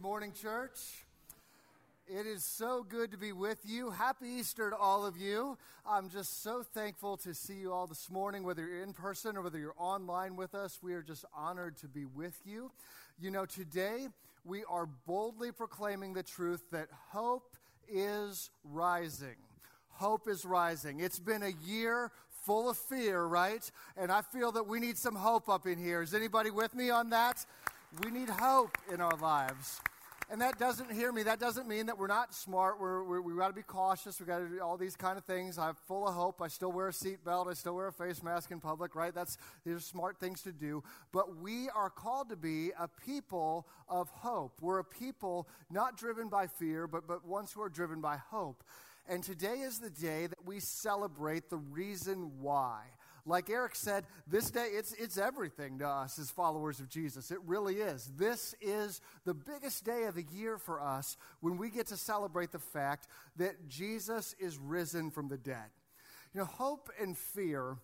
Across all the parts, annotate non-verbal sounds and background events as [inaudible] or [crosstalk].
Good morning, church. It is so good to be with you. Happy Easter to all of you. I'm just so thankful to see you all this morning, whether you're in person or whether you're online with us. We are just honored to be with you. You know, today we are boldly proclaiming the truth that hope is rising. Hope is rising. It's been a year full of fear, right? And I feel that we need some hope up in here. Is anybody with me on that? We need hope in our lives. And that doesn't hear me. That doesn't mean that we're not smart. We're, we're, we got to be cautious. We got to do all these kind of things. I'm full of hope. I still wear a seatbelt. I still wear a face mask in public, right? That's these are smart things to do. But we are called to be a people of hope. We're a people not driven by fear, but, but ones who are driven by hope. And today is the day that we celebrate the reason why. Like Eric said, this day, it's, it's everything to us as followers of Jesus. It really is. This is the biggest day of the year for us when we get to celebrate the fact that Jesus is risen from the dead. You know, hope and fear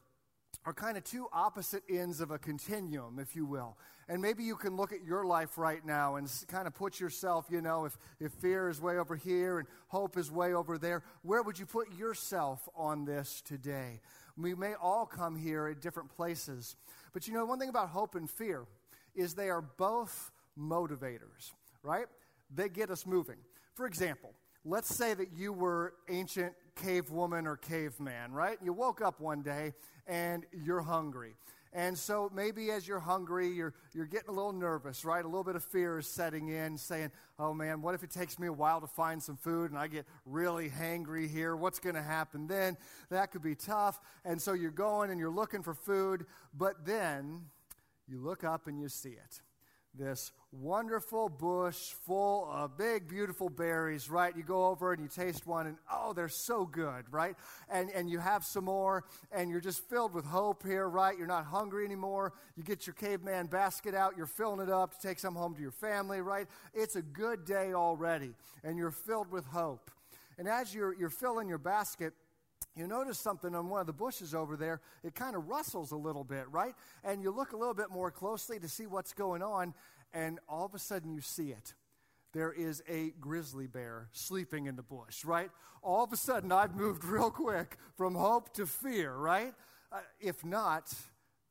are kind of two opposite ends of a continuum, if you will. And maybe you can look at your life right now and kind of put yourself, you know, if, if fear is way over here and hope is way over there, where would you put yourself on this today? We may all come here at different places. But you know, one thing about hope and fear is they are both motivators, right? They get us moving. For example, let's say that you were ancient cave woman or caveman, right? You woke up one day and you're hungry. And so maybe as you're hungry, you're, you're getting a little nervous, right? A little bit of fear is setting in, saying, oh man, what if it takes me a while to find some food and I get really hangry here? What's going to happen then? That could be tough. And so you're going and you're looking for food, but then you look up and you see it this wonderful bush full of big, beautiful berries, right? You go over and you taste one, and oh, they're so good, right? And, and you have some more, and you're just filled with hope here, right? You're not hungry anymore. You get your caveman basket out, you're filling it up to take some home to your family, right? It's a good day already, and you're filled with hope. And as you're, you're filling your basket, you notice something on one of the bushes over there. It kind of rustles a little bit, right? And you look a little bit more closely to see what's going on, and all of a sudden you see it. There is a grizzly bear sleeping in the bush, right? All of a sudden I've moved [laughs] real quick from hope to fear, right? Uh, if not,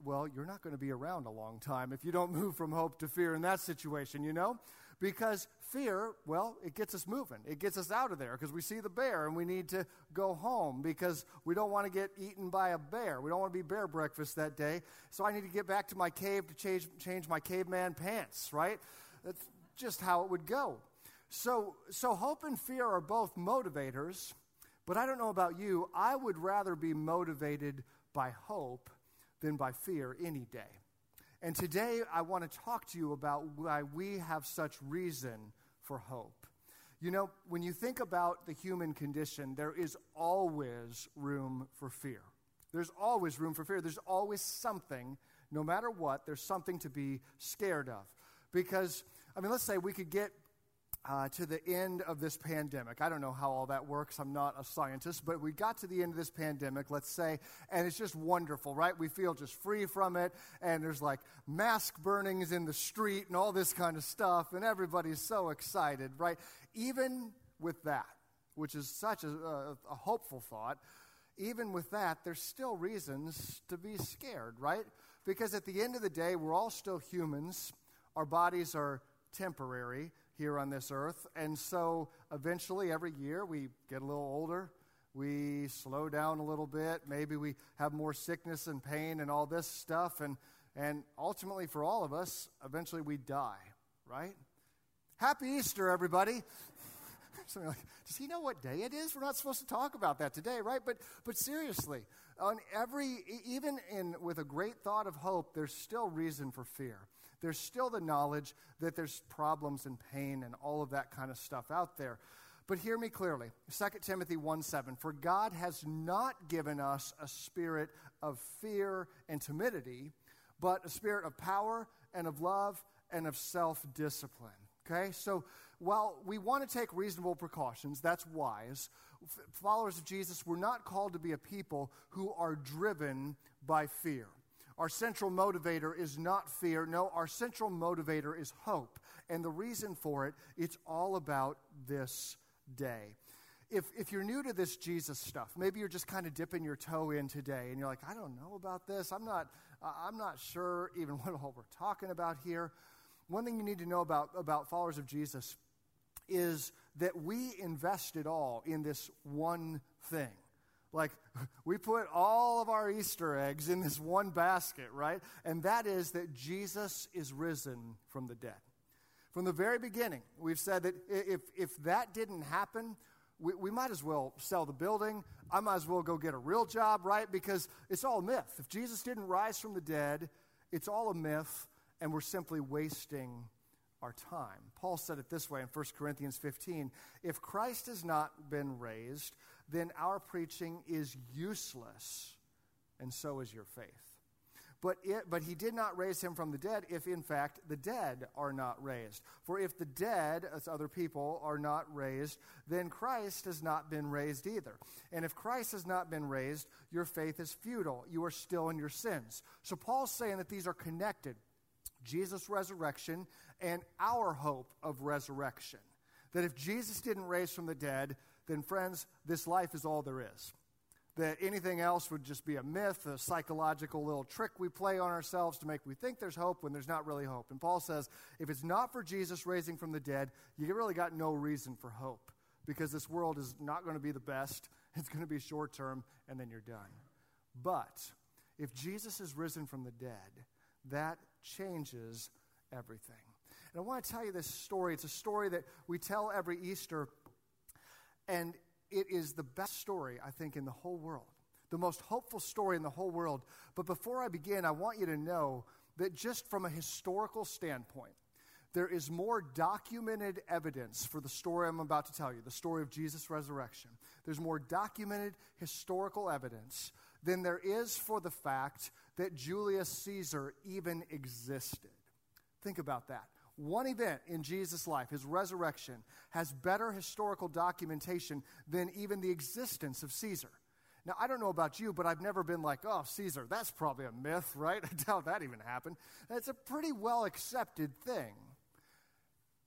well, you're not going to be around a long time if you don't move from hope to fear in that situation, you know? Because fear, well, it gets us moving. It gets us out of there because we see the bear and we need to go home because we don't want to get eaten by a bear. We don't want to be bear breakfast that day. So I need to get back to my cave to change, change my caveman pants, right? That's just how it would go. So, so hope and fear are both motivators, but I don't know about you. I would rather be motivated by hope than by fear any day. And today I want to talk to you about why we have such reason for hope. You know, when you think about the human condition, there is always room for fear. There's always room for fear. There's always something, no matter what, there's something to be scared of. Because, I mean, let's say we could get uh, to the end of this pandemic. I don't know how all that works. I'm not a scientist, but we got to the end of this pandemic, let's say, and it's just wonderful, right? We feel just free from it, and there's like mask burnings in the street and all this kind of stuff, and everybody's so excited, right? Even with that, which is such a, a, a hopeful thought, even with that, there's still reasons to be scared, right? Because at the end of the day, we're all still humans. Our bodies are temporary here on this earth. And so eventually, every year, we get a little older. We slow down a little bit. Maybe we have more sickness and pain and all this stuff. And, and ultimately, for all of us, eventually we die, right? Happy Easter, everybody. [laughs] Something like, does he know what day it is? We're not supposed to talk about that today, right? But, but seriously, on every, even in, with a great thought of hope, there's still reason for fear there's still the knowledge that there's problems and pain and all of that kind of stuff out there. But hear me clearly 2 Timothy 1 7. For God has not given us a spirit of fear and timidity, but a spirit of power and of love and of self discipline. Okay? So while we want to take reasonable precautions, that's wise. Followers of Jesus, we're not called to be a people who are driven by fear. Our central motivator is not fear. No, our central motivator is hope. And the reason for it, it's all about this day. If, if you're new to this Jesus stuff, maybe you're just kind of dipping your toe in today and you're like, I don't know about this. I'm not, I'm not sure even [laughs] what all we're talking about here. One thing you need to know about, about followers of Jesus is that we invest it all in this one thing. Like, [laughs] we put all of our Easter eggs in this one basket, right? And that is that Jesus is risen from the dead. From the very beginning, we've said that if, if that didn't happen, we, we might as well sell the building. I might as well go get a real job, right? Because it's all myth. If Jesus didn't rise from the dead, it's all a myth, and we're simply wasting our time. Paul said it this way in 1 Corinthians 15 If Christ has not been raised, then our preaching is useless, and so is your faith. But, it, but he did not raise him from the dead if, in fact, the dead are not raised. For if the dead, as other people, are not raised, then Christ has not been raised either. And if Christ has not been raised, your faith is futile. You are still in your sins. So Paul's saying that these are connected Jesus' resurrection and our hope of resurrection. That if Jesus didn't raise from the dead, then, friends, this life is all there is. That anything else would just be a myth, a psychological little trick we play on ourselves to make we think there's hope when there's not really hope. And Paul says, if it's not for Jesus raising from the dead, you really got no reason for hope because this world is not going to be the best. [laughs] It's going to be short term, and then you're done. But if Jesus is risen from the dead, that changes everything. And I want to tell you this story. It's a story that we tell every Easter and it is the best story, I think, in the whole world, the most hopeful story in the whole world. But before I begin, I want you to know that just from a historical standpoint, there is more documented evidence for the story I'm about to tell you, the story of Jesus' resurrection. There's more documented historical evidence than there is for the fact that Julius Caesar even existed. Think about that. One event in Jesus' life, his resurrection, has better historical documentation than even the existence of Caesar. Now, I don't know about you, but I've never been like, oh, Caesar, that's probably a myth, [laughs] right? I doubt that even happened. It's a pretty well accepted thing.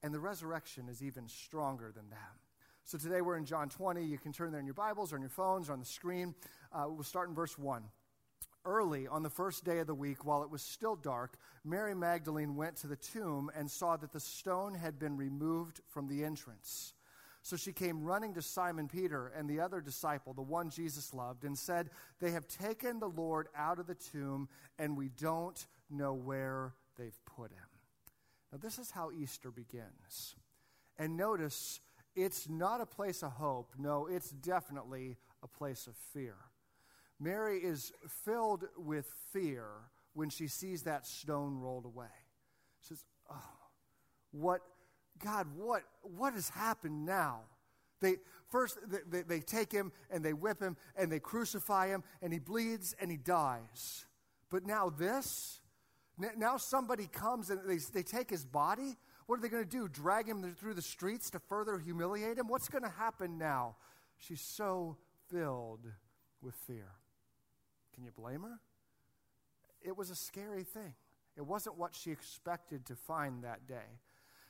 And the resurrection is even stronger than that. So today we're in John 20. You can turn there in your Bibles or on your phones or on the screen. Uh, we'll start in verse 1. Early on the first day of the week, while it was still dark, Mary Magdalene went to the tomb and saw that the stone had been removed from the entrance. So she came running to Simon Peter and the other disciple, the one Jesus loved, and said, They have taken the Lord out of the tomb, and we don't know where they've put him. Now, this is how Easter begins. And notice, it's not a place of hope. No, it's definitely a place of fear. Mary is filled with fear when she sees that stone rolled away. She says, Oh, what, God, what, what has happened now? They first they, they, take him and they whip him and they crucify him and he bleeds and he dies. But now this, now somebody comes and they, they take his body. What are they going to do? Drag him through the streets to further humiliate him? What's going to happen now? She's so filled with fear. Can you blame her? It was a scary thing. It wasn't what she expected to find that day.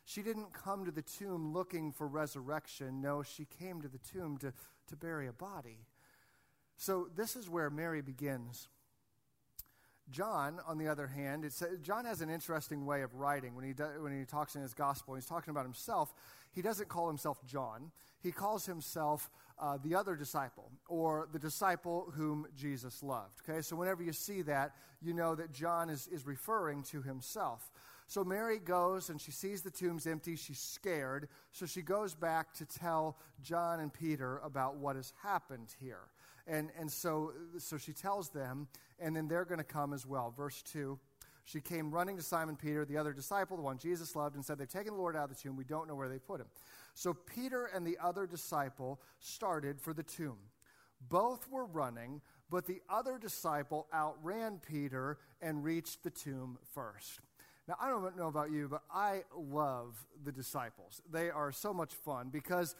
She didn't come to the tomb looking for resurrection. No, she came to the tomb to, to bury a body. So this is where Mary begins. John, on the other hand, it's, John has an interesting way of writing when he, do, when he talks in his gospel. He's talking about himself. He doesn't call himself John, he calls himself uh, the other disciple, or the disciple whom Jesus loved. Okay, so whenever you see that, you know that John is, is referring to himself. So Mary goes and she sees the tombs empty. She's scared. So she goes back to tell John and Peter about what has happened here. And, and so, so she tells them, and then they're going to come as well. Verse 2 She came running to Simon Peter, the other disciple, the one Jesus loved, and said, They've taken the Lord out of the tomb. We don't know where they put him. So Peter and the other disciple started for the tomb. Both were running, but the other disciple outran Peter and reached the tomb first. Now, I don't know about you, but I love the disciples. They are so much fun because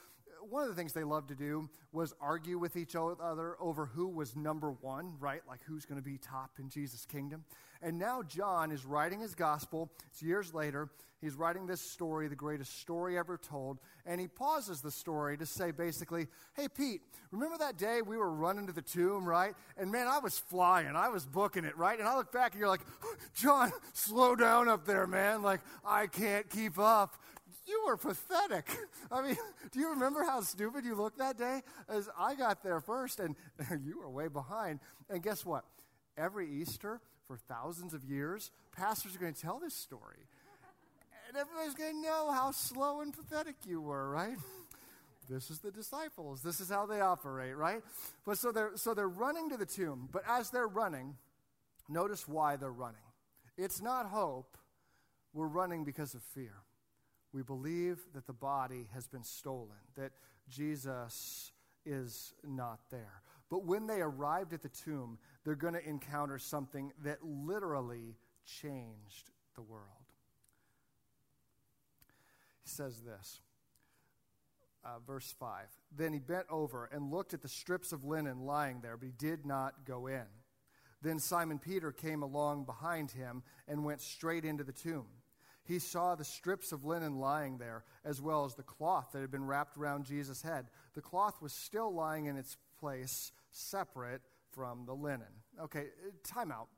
one of the things they loved to do was argue with each other over who was number one, right? Like who's going to be top in Jesus' kingdom. And now John is writing his gospel. It's years later. He's writing this story, the greatest story ever told. And he pauses the story to say basically, Hey, Pete, remember that day we were running to the tomb, right? And man, I was flying. I was booking it, right? And I look back and you're like, John, slow down up there, man. Like, I can't keep up you were pathetic. [laughs] I mean, [laughs] do you remember how stupid you looked that day? As I got there first, and [laughs] you were way behind. And guess what? Every Easter for thousands of years, pastors are going to tell this story. And everybody's going to know how slow and pathetic you were, right? This is the disciples. This is how they operate, right? But so they're so they're running to the tomb, but as they're running, notice why they're running. It's not hope. We're running because of fear. We believe that the body has been stolen, that Jesus is not there. But when they arrived at the tomb, they're going to encounter something that literally changed the world. He says this, uh, verse 5 Then he bent over and looked at the strips of linen lying there, but he did not go in. Then Simon Peter came along behind him and went straight into the tomb he saw the strips of linen lying there, as well as the cloth that had been wrapped around Jesus' head. The cloth was still lying in its place, separate from the linen. Okay, uh, time out.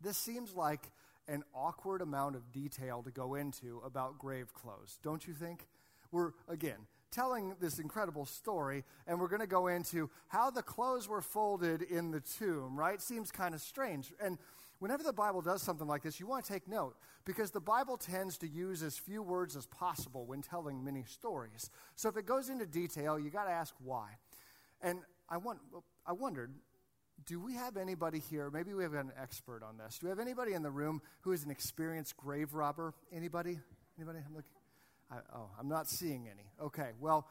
This seems like an awkward amount of detail to go into about grave clothes, don't you think? We're, again, telling this incredible story, and we're going to go into how the clothes were folded in the tomb, right? Seems kind of strange. And whenever the Bible does something like this, you want to take note because the Bible tends to use as few words as possible when telling many stories. So if it goes into detail, you got to ask why. And I, want, I wondered, do we have anybody here? Maybe we have an expert on this. Do we have anybody in the room who is an experienced grave robber? Anybody? Anybody? I'm looking. I, oh, I'm not seeing any. Okay, well,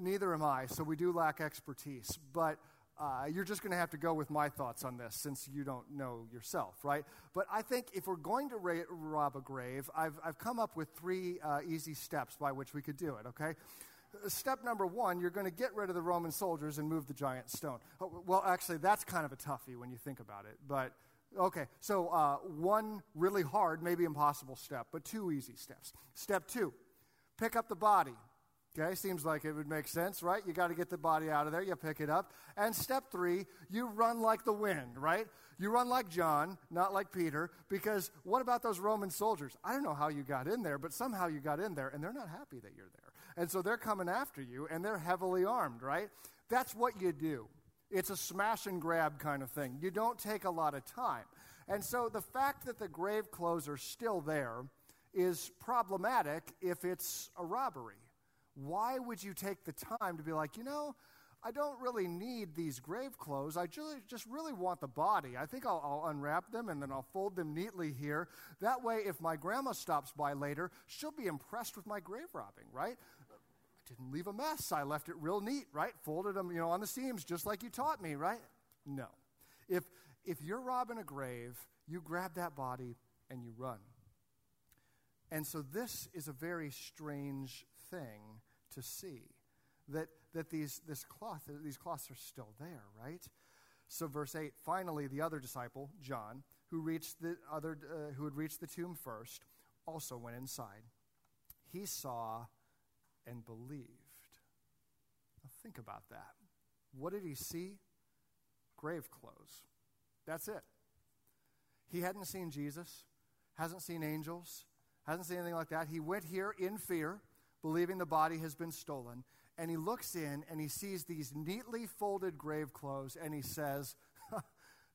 neither am I, so we do lack expertise. But uh, you're just going to have to go with my thoughts on this since you don't know yourself, right? But I think if we're going to ra- rob a grave, I've, I've come up with three uh, easy steps by which we could do it, okay? Step number one, you're going to get rid of the Roman soldiers and move the giant stone. Oh, well, actually, that's kind of a toughie when you think about it, but okay. So, uh, one really hard, maybe impossible step, but two easy steps. Step two, pick up the body. Okay, seems like it would make sense, right? You got to get the body out of there, you pick it up. And step three, you run like the wind, right? You run like John, not like Peter, because what about those Roman soldiers? I don't know how you got in there, but somehow you got in there, and they're not happy that you're there. And so they're coming after you, and they're heavily armed, right? That's what you do. It's a smash and grab kind of thing. You don't take a lot of time. And so the fact that the grave clothes are still there is problematic if it's a robbery why would you take the time to be like, you know, I don't really need these grave clothes. I just really want the body. I think I'll, I'll, unwrap them and then I'll fold them neatly here. That way, if my grandma stops by later, she'll be impressed with my grave robbing, right? I didn't leave a mess. I left it real neat, right? Folded them, you know, on the seams just like you taught me, right? No. If, if you're robbing a grave, you grab that body and you run. And so this is a very strange thing to see that, that these, this cloth, these cloths are still there, right? So, verse 8 finally, the other disciple, John, who, reached the other, uh, who had reached the tomb first, also went inside. He saw and believed. Now, think about that. What did he see? Grave clothes. That's it. He hadn't seen Jesus, hasn't seen angels, hasn't seen anything like that. He went here in fear believing the body has been stolen. And he looks in and he sees these neatly folded grave clothes and he says, [laughs]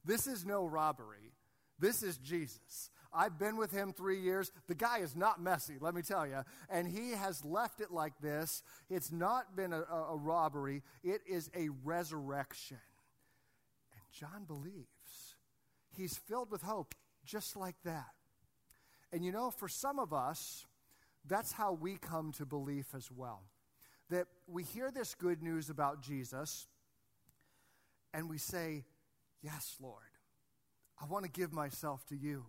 This is no robbery. This is Jesus. I've been with him three years. The guy is not messy, let me tell you. And he has left it like this. It's not been a, a robbery, it is a resurrection. And John believes. He's filled with hope, just like that. And you know, for some of us, that's how we come to belief as well. That we hear this good news about Jesus and we say, Yes, Lord, I want to give myself to you.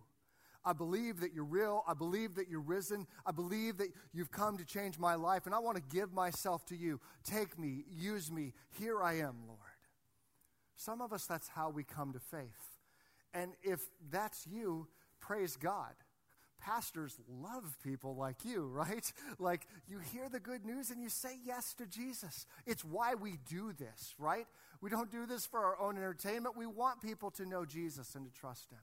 I believe that you're real. I believe that you're risen. I believe that you've come to change my life, and I want to give myself to you. Take me, use me. Here I am, Lord. Some of us, that's how we come to faith. And if that's you, praise God. Pastors love people like you, [laughs] right? Like you hear the good news and you say yes to Jesus. It's why we do this, right? We don't do this for our own entertainment. We want people to know Jesus and to trust him.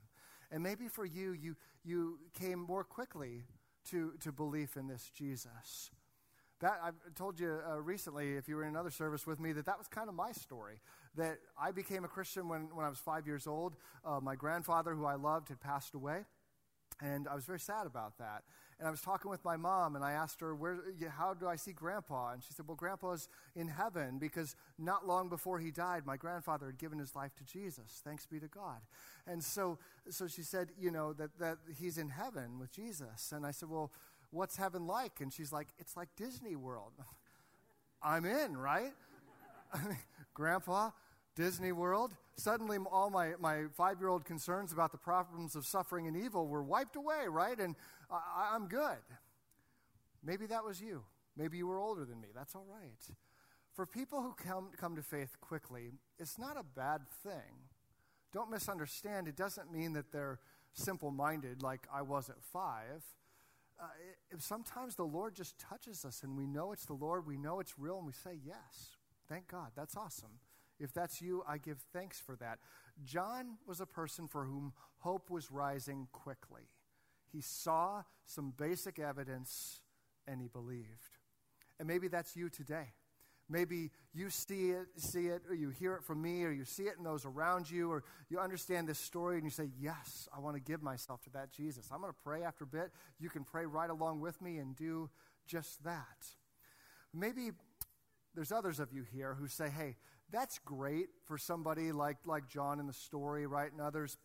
And maybe for you, you, you came more quickly to, to belief in this Jesus. That I told you uh, recently, if you were in another service with me, that that was kind of my story. That I became a Christian when, when I was five years old. Uh, my grandfather, who I loved, had passed away, and I was very sad about that. And I was talking with my mom, and I asked her, Where, How do I see Grandpa? And she said, Well, Grandpa's in heaven because not long before he died, my grandfather had given his life to Jesus. Thanks be to God. And so, so she said, You know, that, that he's in heaven with Jesus. And I said, Well, what's heaven like? And she's like, It's like Disney World. [laughs] I'm in, right? [laughs] Grandpa, Disney World. Suddenly, all my, my five year old concerns about the problems of suffering and evil were wiped away, right? And I, I'm good. Maybe that was you. Maybe you were older than me. That's all right. For people who come, come to faith quickly, it's not a bad thing. Don't misunderstand. It doesn't mean that they're simple minded like I was at five. Uh, it, sometimes the Lord just touches us and we know it's the Lord, we know it's real, and we say yes. Thank God. That's awesome. If that's you, I give thanks for that. John was a person for whom hope was rising quickly. He saw some basic evidence and he believed. And maybe that's you today. Maybe you see it, see it, or you hear it from me, or you see it in those around you, or you understand this story and you say, Yes, I want to give myself to that Jesus. I'm going to pray after a bit. You can pray right along with me and do just that. Maybe there's others of you here who say, Hey, that's great for somebody like, like John in the story, right? And others,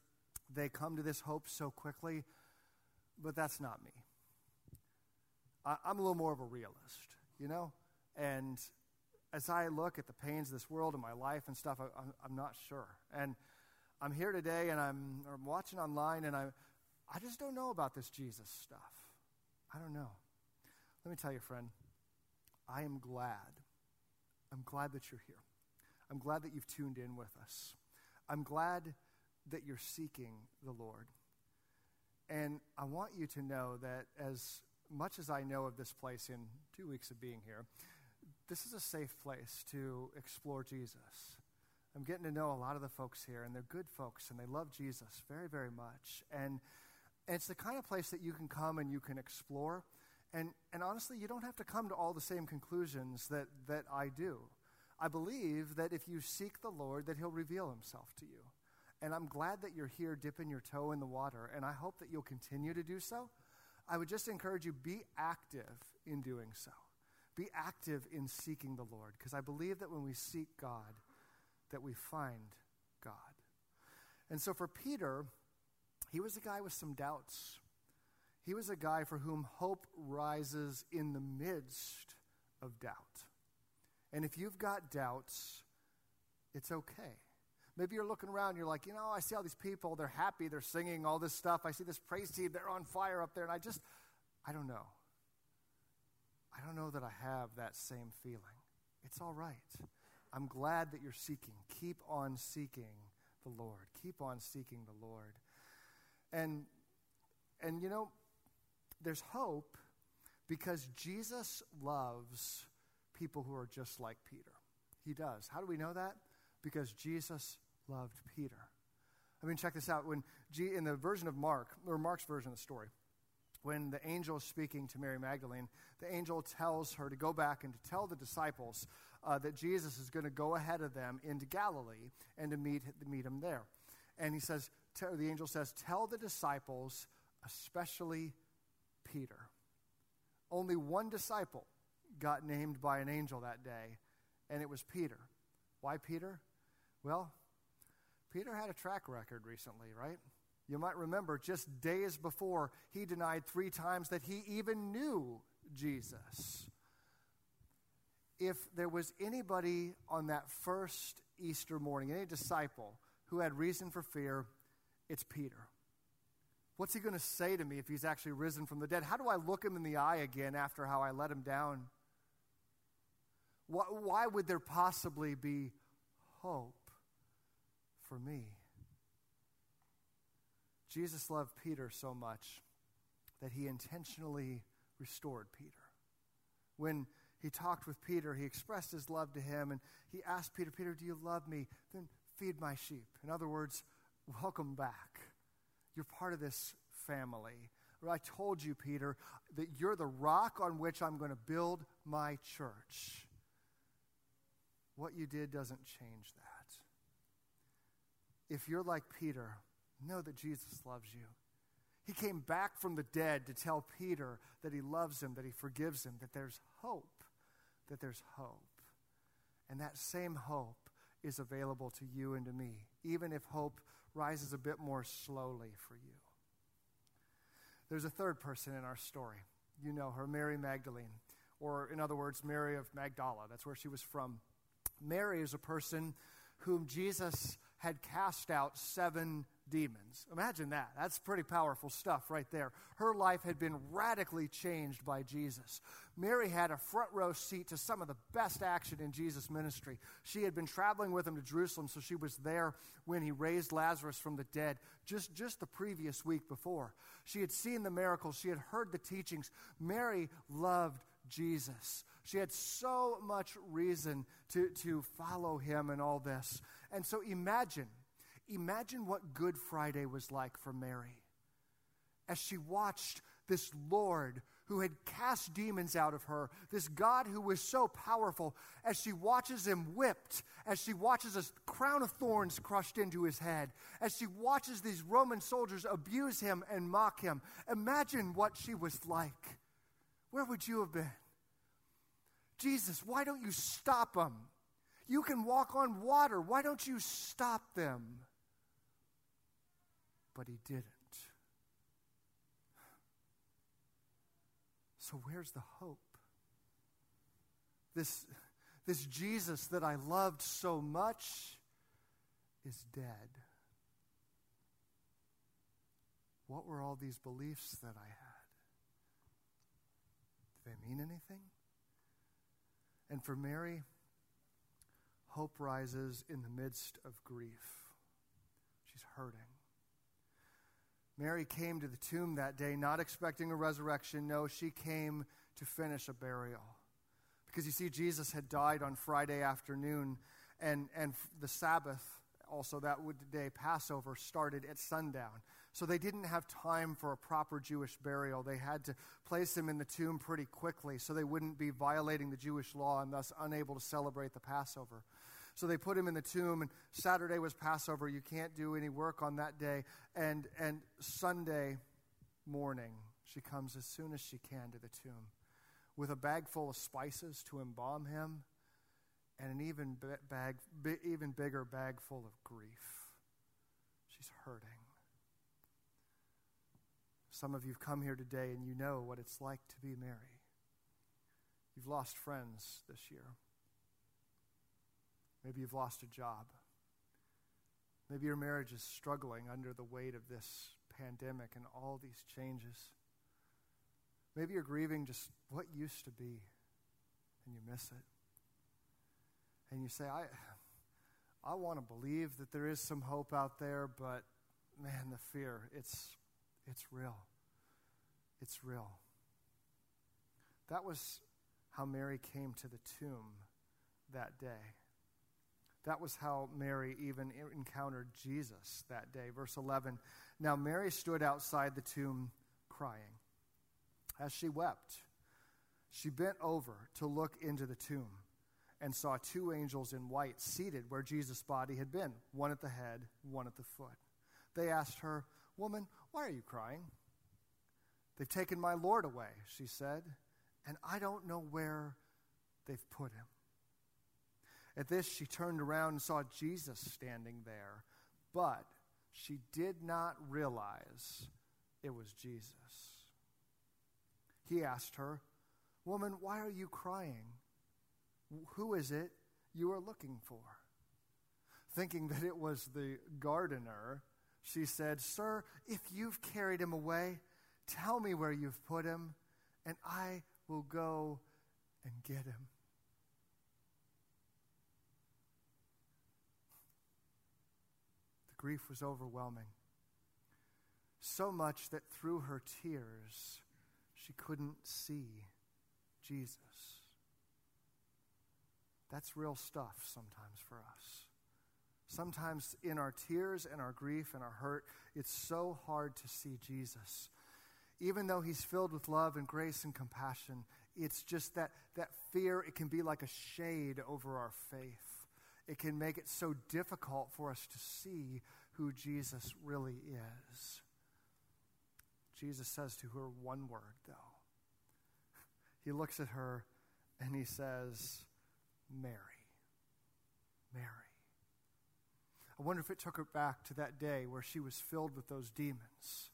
they come to this hope so quickly, but that's not me. I, I'm a little more of a realist, you know? And as I look at the pains of this world and my life and stuff, I, am not sure. And I'm here today and I'm, I'm watching online and I, I just don't know about this Jesus stuff. I don't know. Let me tell you, friend, I am glad. I'm glad that you're here. I'm glad that you've tuned in with us. I'm glad that you're seeking the Lord. And I want you to know that as much as I know of this place in two weeks of being here, this is a safe place to explore Jesus. I'm getting to know a lot of the folks here, and they're good folks, and they love Jesus very, very much. And, and it's the kind of place that you can come and you can explore. And, and honestly, you don't have to come to all the same conclusions that, that I do. I believe that if you seek the Lord, that He'll reveal Himself to you. And I'm glad that you're here dipping your toe in the water, and I hope that you'll continue to do so. I would just encourage you be active in doing so. Be active in seeking the Lord, because I believe that when we seek God, that we find God. And so for Peter, he was a guy with some doubts. He was a guy for whom hope rises in the midst of doubt. And if you've got doubts, it's okay. Maybe you're looking around, you're like, you know, I see all these people, they're happy, they're singing all this stuff. I see this praise team, they're on fire up there, and I just, I don't know. I don't know that I have that same feeling. It's all right. I'm glad that you're seeking. Keep on seeking the Lord. Keep on seeking the Lord. And and you know, there's hope because Jesus loves people who are just like Peter. He does. How do we know that? Because Jesus loved Peter. I mean, check this out. When G, in the version of Mark, or Mark's version of the story, when the angel is speaking to Mary Magdalene, the angel tells her to go back and to tell the disciples uh, that Jesus is going to go ahead of them into Galilee and to meet, meet him there. And he says, the angel says, Tell the disciples, especially Peter. Only one disciple got named by an angel that day, and it was Peter. Why Peter? Well, Peter had a track record recently, right? You might remember just days before, he denied three times that he even knew Jesus. If there was anybody on that first Easter morning, any disciple who had reason for fear, it's Peter. What's he going to say to me if he's actually risen from the dead? How do I look him in the eye again after how I let him down? Why, why would there possibly be hope for me? Jesus loved Peter so much that he intentionally restored Peter. When he talked with Peter, he expressed his love to him, and he asked Peter, Peter, do you love me? Then feed my sheep. In other words, welcome back. You're part of this family. I told you, Peter, that you're the rock on which I'm going to build my church. What you did doesn't change that. If you're like Peter, know that Jesus loves you. He came back from the dead to tell Peter that he loves him, that he forgives him, that there's hope, that there's hope. And that same hope is available to you and to me, even if hope rises a bit more slowly for you. There's a third person in our story. You know her, Mary Magdalene, or in other words, Mary of Magdala. That's where she was from. Mary is a person whom Jesus had cast out seven demons. Imagine that. That's pretty powerful stuff right there. Her life had been radically changed by Jesus. Mary had a front row seat to some of the best action in Jesus' ministry. She had been traveling with him to Jerusalem, so she was there when he raised Lazarus from the dead just, just the previous week before. She had seen the miracles, she had heard the teachings. Mary loved Jesus. She had so much reason to, to follow him and all this. And so imagine Imagine what Good Friday was like for Mary as she watched this Lord who had cast demons out of her, this God who was so powerful, as she watches him whipped, as she watches a crown of thorns crushed into his head, as she watches these Roman soldiers abuse him and mock him. Imagine what she was like. Where would you have been? Jesus, why don't you stop them? You can walk on water. Why don't you stop them? but he didn't. So, where's the hope? This, this Jesus that I loved so much is dead. What were all these beliefs that I had? Do they mean anything? And for Mary, hope rises in the midst of grief. She's hurting. Mary came to the tomb that day not expecting a resurrection. No, she came to finish a burial. Because you see, Jesus had died on Friday afternoon, and, and the Sabbath, also that day, Passover, started at sundown. So they didn't have time for a proper Jewish burial. They had to place him in the tomb pretty quickly so they wouldn't be violating the Jewish law and thus unable to celebrate the Passover. So they put him in the tomb, and Saturday was Passover. You can't do any work on that day. And, and Sunday morning, she comes as soon as she can to the tomb with a bag full of spices to embalm him and an even, bag, even bigger bag full of grief. She's hurting. Some of you have come here today and you know what it's like to be Mary. You've lost friends this year. Maybe you've lost a job. Maybe your marriage is struggling under the weight of this pandemic and all these changes. Maybe you're grieving just what used to be and you miss it. And you say, I, I want to believe that there is some hope out there, but man, the fear, it's, it's real. It's real. That was how Mary came to the tomb that day. That was how Mary even encountered Jesus that day. Verse 11 Now Mary stood outside the tomb crying. As she wept, she bent over to look into the tomb and saw two angels in white seated where Jesus' body had been, one at the head, one at the foot. They asked her, Woman, why are you crying? They've taken my Lord away, she said, and I don't know where they've put him. At this, she turned around and saw Jesus standing there, but she did not realize it was Jesus. He asked her, Woman, why are you crying? Who is it you are looking for? Thinking that it was the gardener She said, Sir, if you've carried him away, tell me where you've put him, and I will go and get him. The grief was overwhelming. So much that through her tears, she couldn't see Jesus. That's real stuff sometimes for us. Sometimes in our tears and our grief and our hurt, it's so hard to see Jesus. Even though he's filled with love and grace and compassion, it's just that, that fear, it can be like a shade over our faith. It can make it so difficult for us to see who Jesus really is. Jesus says to her one word, though. He looks at her and he says, Mary. Mary. I wonder if it took her back to that day where she was filled with those demons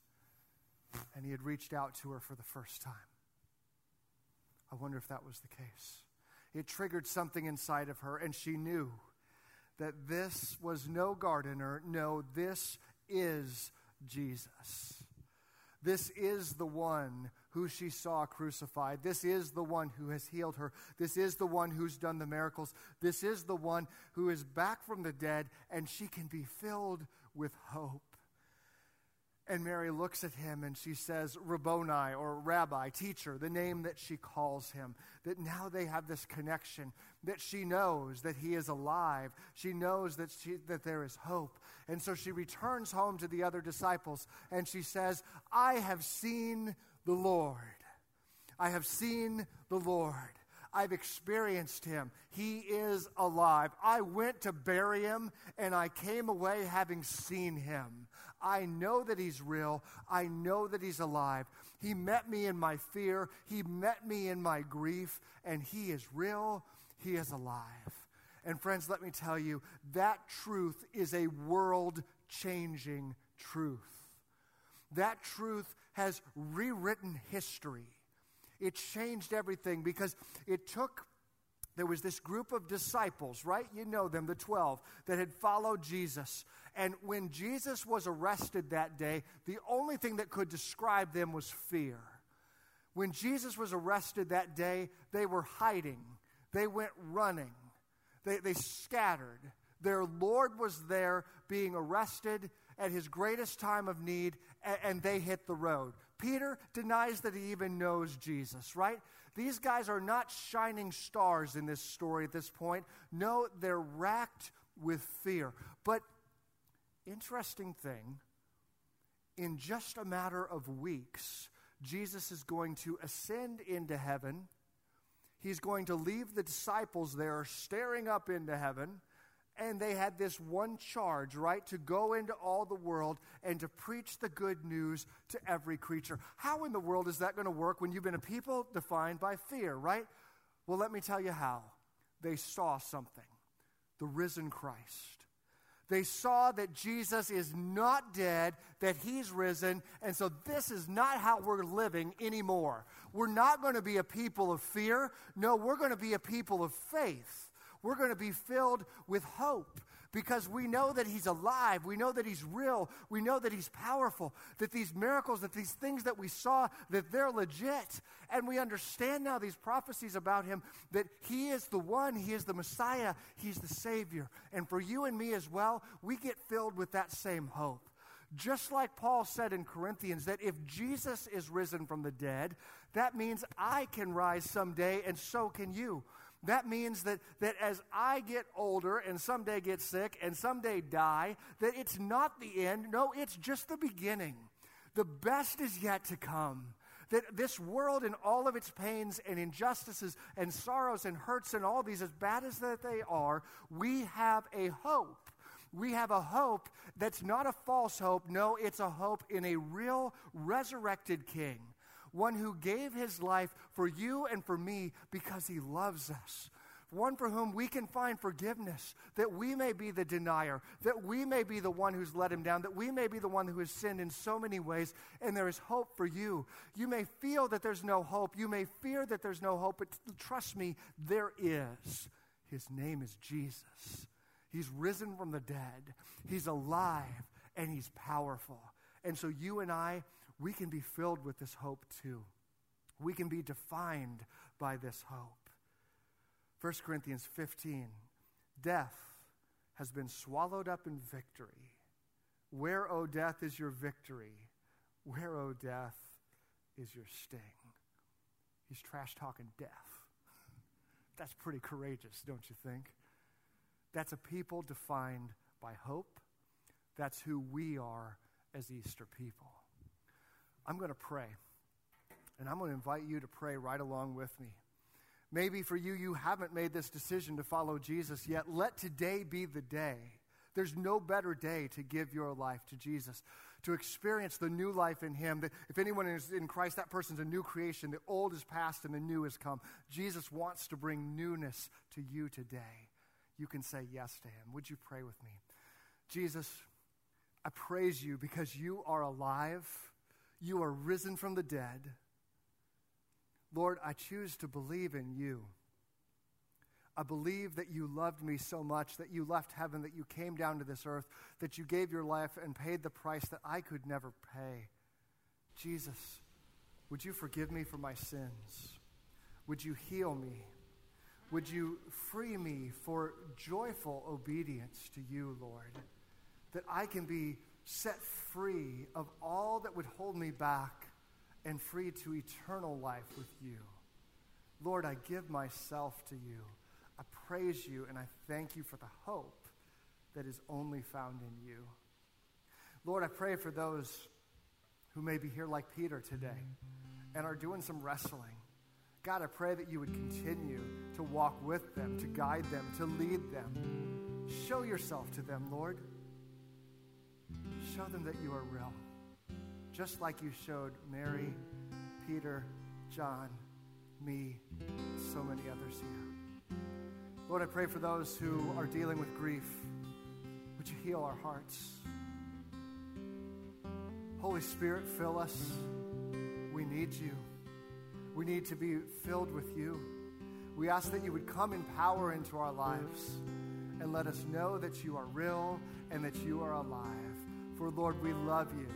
and he had reached out to her for the first time. I wonder if that was the case. It triggered something inside of her, and she knew that this was no gardener. No, this is Jesus. This is the one who she saw crucified. This is the one who has healed her. This is the one who's done the miracles. This is the one who is back from the dead, and she can be filled with hope. And Mary looks at him and she says, Rabboni or Rabbi, teacher, the name that she calls him. That now they have this connection, that she knows that he is alive. She knows that, she, that there is hope. And so she returns home to the other disciples and she says, I have seen the Lord. I have seen the Lord. I've experienced him. He is alive. I went to bury him and I came away having seen him. I know that He's real. I know that He's alive. He met me in my fear, He met me in my grief, and He is real. He is alive. And friends, let me tell you, that truth is a world changing truth. That truth has rewritten history. It changed everything because it took there was this group of disciples, right? You know them, the 12, that had followed Jesus. And when Jesus was arrested that day, the only thing that could describe them was fear. When Jesus was arrested that day, they were hiding, they went running, they, they scattered. Their Lord was there being arrested at his greatest time of need, and, and they hit the road. Peter denies that he even knows Jesus, right? These guys are not shining stars in this story at this point. No, they're racked with fear. But, interesting thing, in just a matter of weeks, Jesus is going to ascend into heaven. He's going to leave the disciples there staring up into heaven and they had this one charge, right? To go into all the world and to preach the good news to every creature. How in the world is that going to work when you've been a people defined by fear, right? Well, let me tell you how. They saw something the risen Christ. They saw that Jesus is not dead, that he's risen, and so this is not how we're living anymore. We're not going to be a people of fear. No, we're going to be a people of faith we're going to be filled with hope because we know that He's alive. We know that He's real. We know that He's powerful, that these miracles, that these things that we saw, that they're legit. And we understand now these prophecies about Him that He is the one, He is the Messiah, He's the Savior. And for you and me as well, we get filled with that same hope. Just like Paul said in Corinthians, that if Jesus is risen from the dead, that means I can rise someday, and so can you. That means that, that as I get older and someday get sick and someday die, that it's not the end. No, it's just the beginning. The best is yet to come. That this world and all of its pains and injustices and sorrows and hurts and all these, as bad as that they are, we have a hope. We have a hope that's not a false hope. No, it's a hope in a real resurrected king one who gave his life for you and for me because he loves us. One for whom we can find forgiveness, that we may be the denier, that we may be the one who's let him down, that we may be the one who has sinned in so many ways, and there is hope for you. You may feel that there's no hope. You may fear that there's no hope, but trust me, there is. His name is Jesus. He's risen from the dead, He's alive, and He's powerful. And so you and I, we can be filled with this hope too. We can be defined by this hope. 1 Corinthians 15 Death has been swallowed up in victory. Where, O death, is your victory? Where, O death, is your sting? He's trash talking death. [laughs] That's pretty courageous, don't you think? That's a people defined by hope. That's who we are as Easter people. I'm going to pray, and I'm going to invite you to pray right along with me. Maybe for you, you haven't made this decision to follow Jesus yet. Let today be the day. There's no better day to give your life to Jesus, to experience the new life in Him. That if anyone is in Christ, that person's a new creation. The old is past and the new has come. Jesus wants to bring newness to you today. You can say yes to Him. Would you pray with me? Jesus, I praise you because you are alive, you are risen from the dead. Lord, I choose to believe in you. I believe that you loved me so much that you left heaven, that you came down to this earth, that you gave your life and paid the price that I could never pay. Jesus, would you forgive me for my sins? Would you heal me? Would you free me for joyful obedience to you, Lord? That I can be set free of all that would hold me back and free to eternal life with you. Lord, I give myself to you. I praise you and I thank you for the hope that is only found in you. Lord, I pray for those who may be here like Peter today and are doing some wrestling. God, I pray that you would continue to walk with them, to guide them, to lead them. Show yourself to them, Lord. Show them that you are real just like you showed Mary, Peter, John, me, so many others here. Lord, I pray for those who are dealing with grief. Would you heal our hearts? Holy Spirit, fill us. We need you. We need to be filled with you. We ask that you would come in power into our lives and let us know that you are real and that you are alive. For Lord, we love you.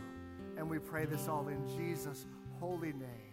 And we pray this all in Jesus' holy name.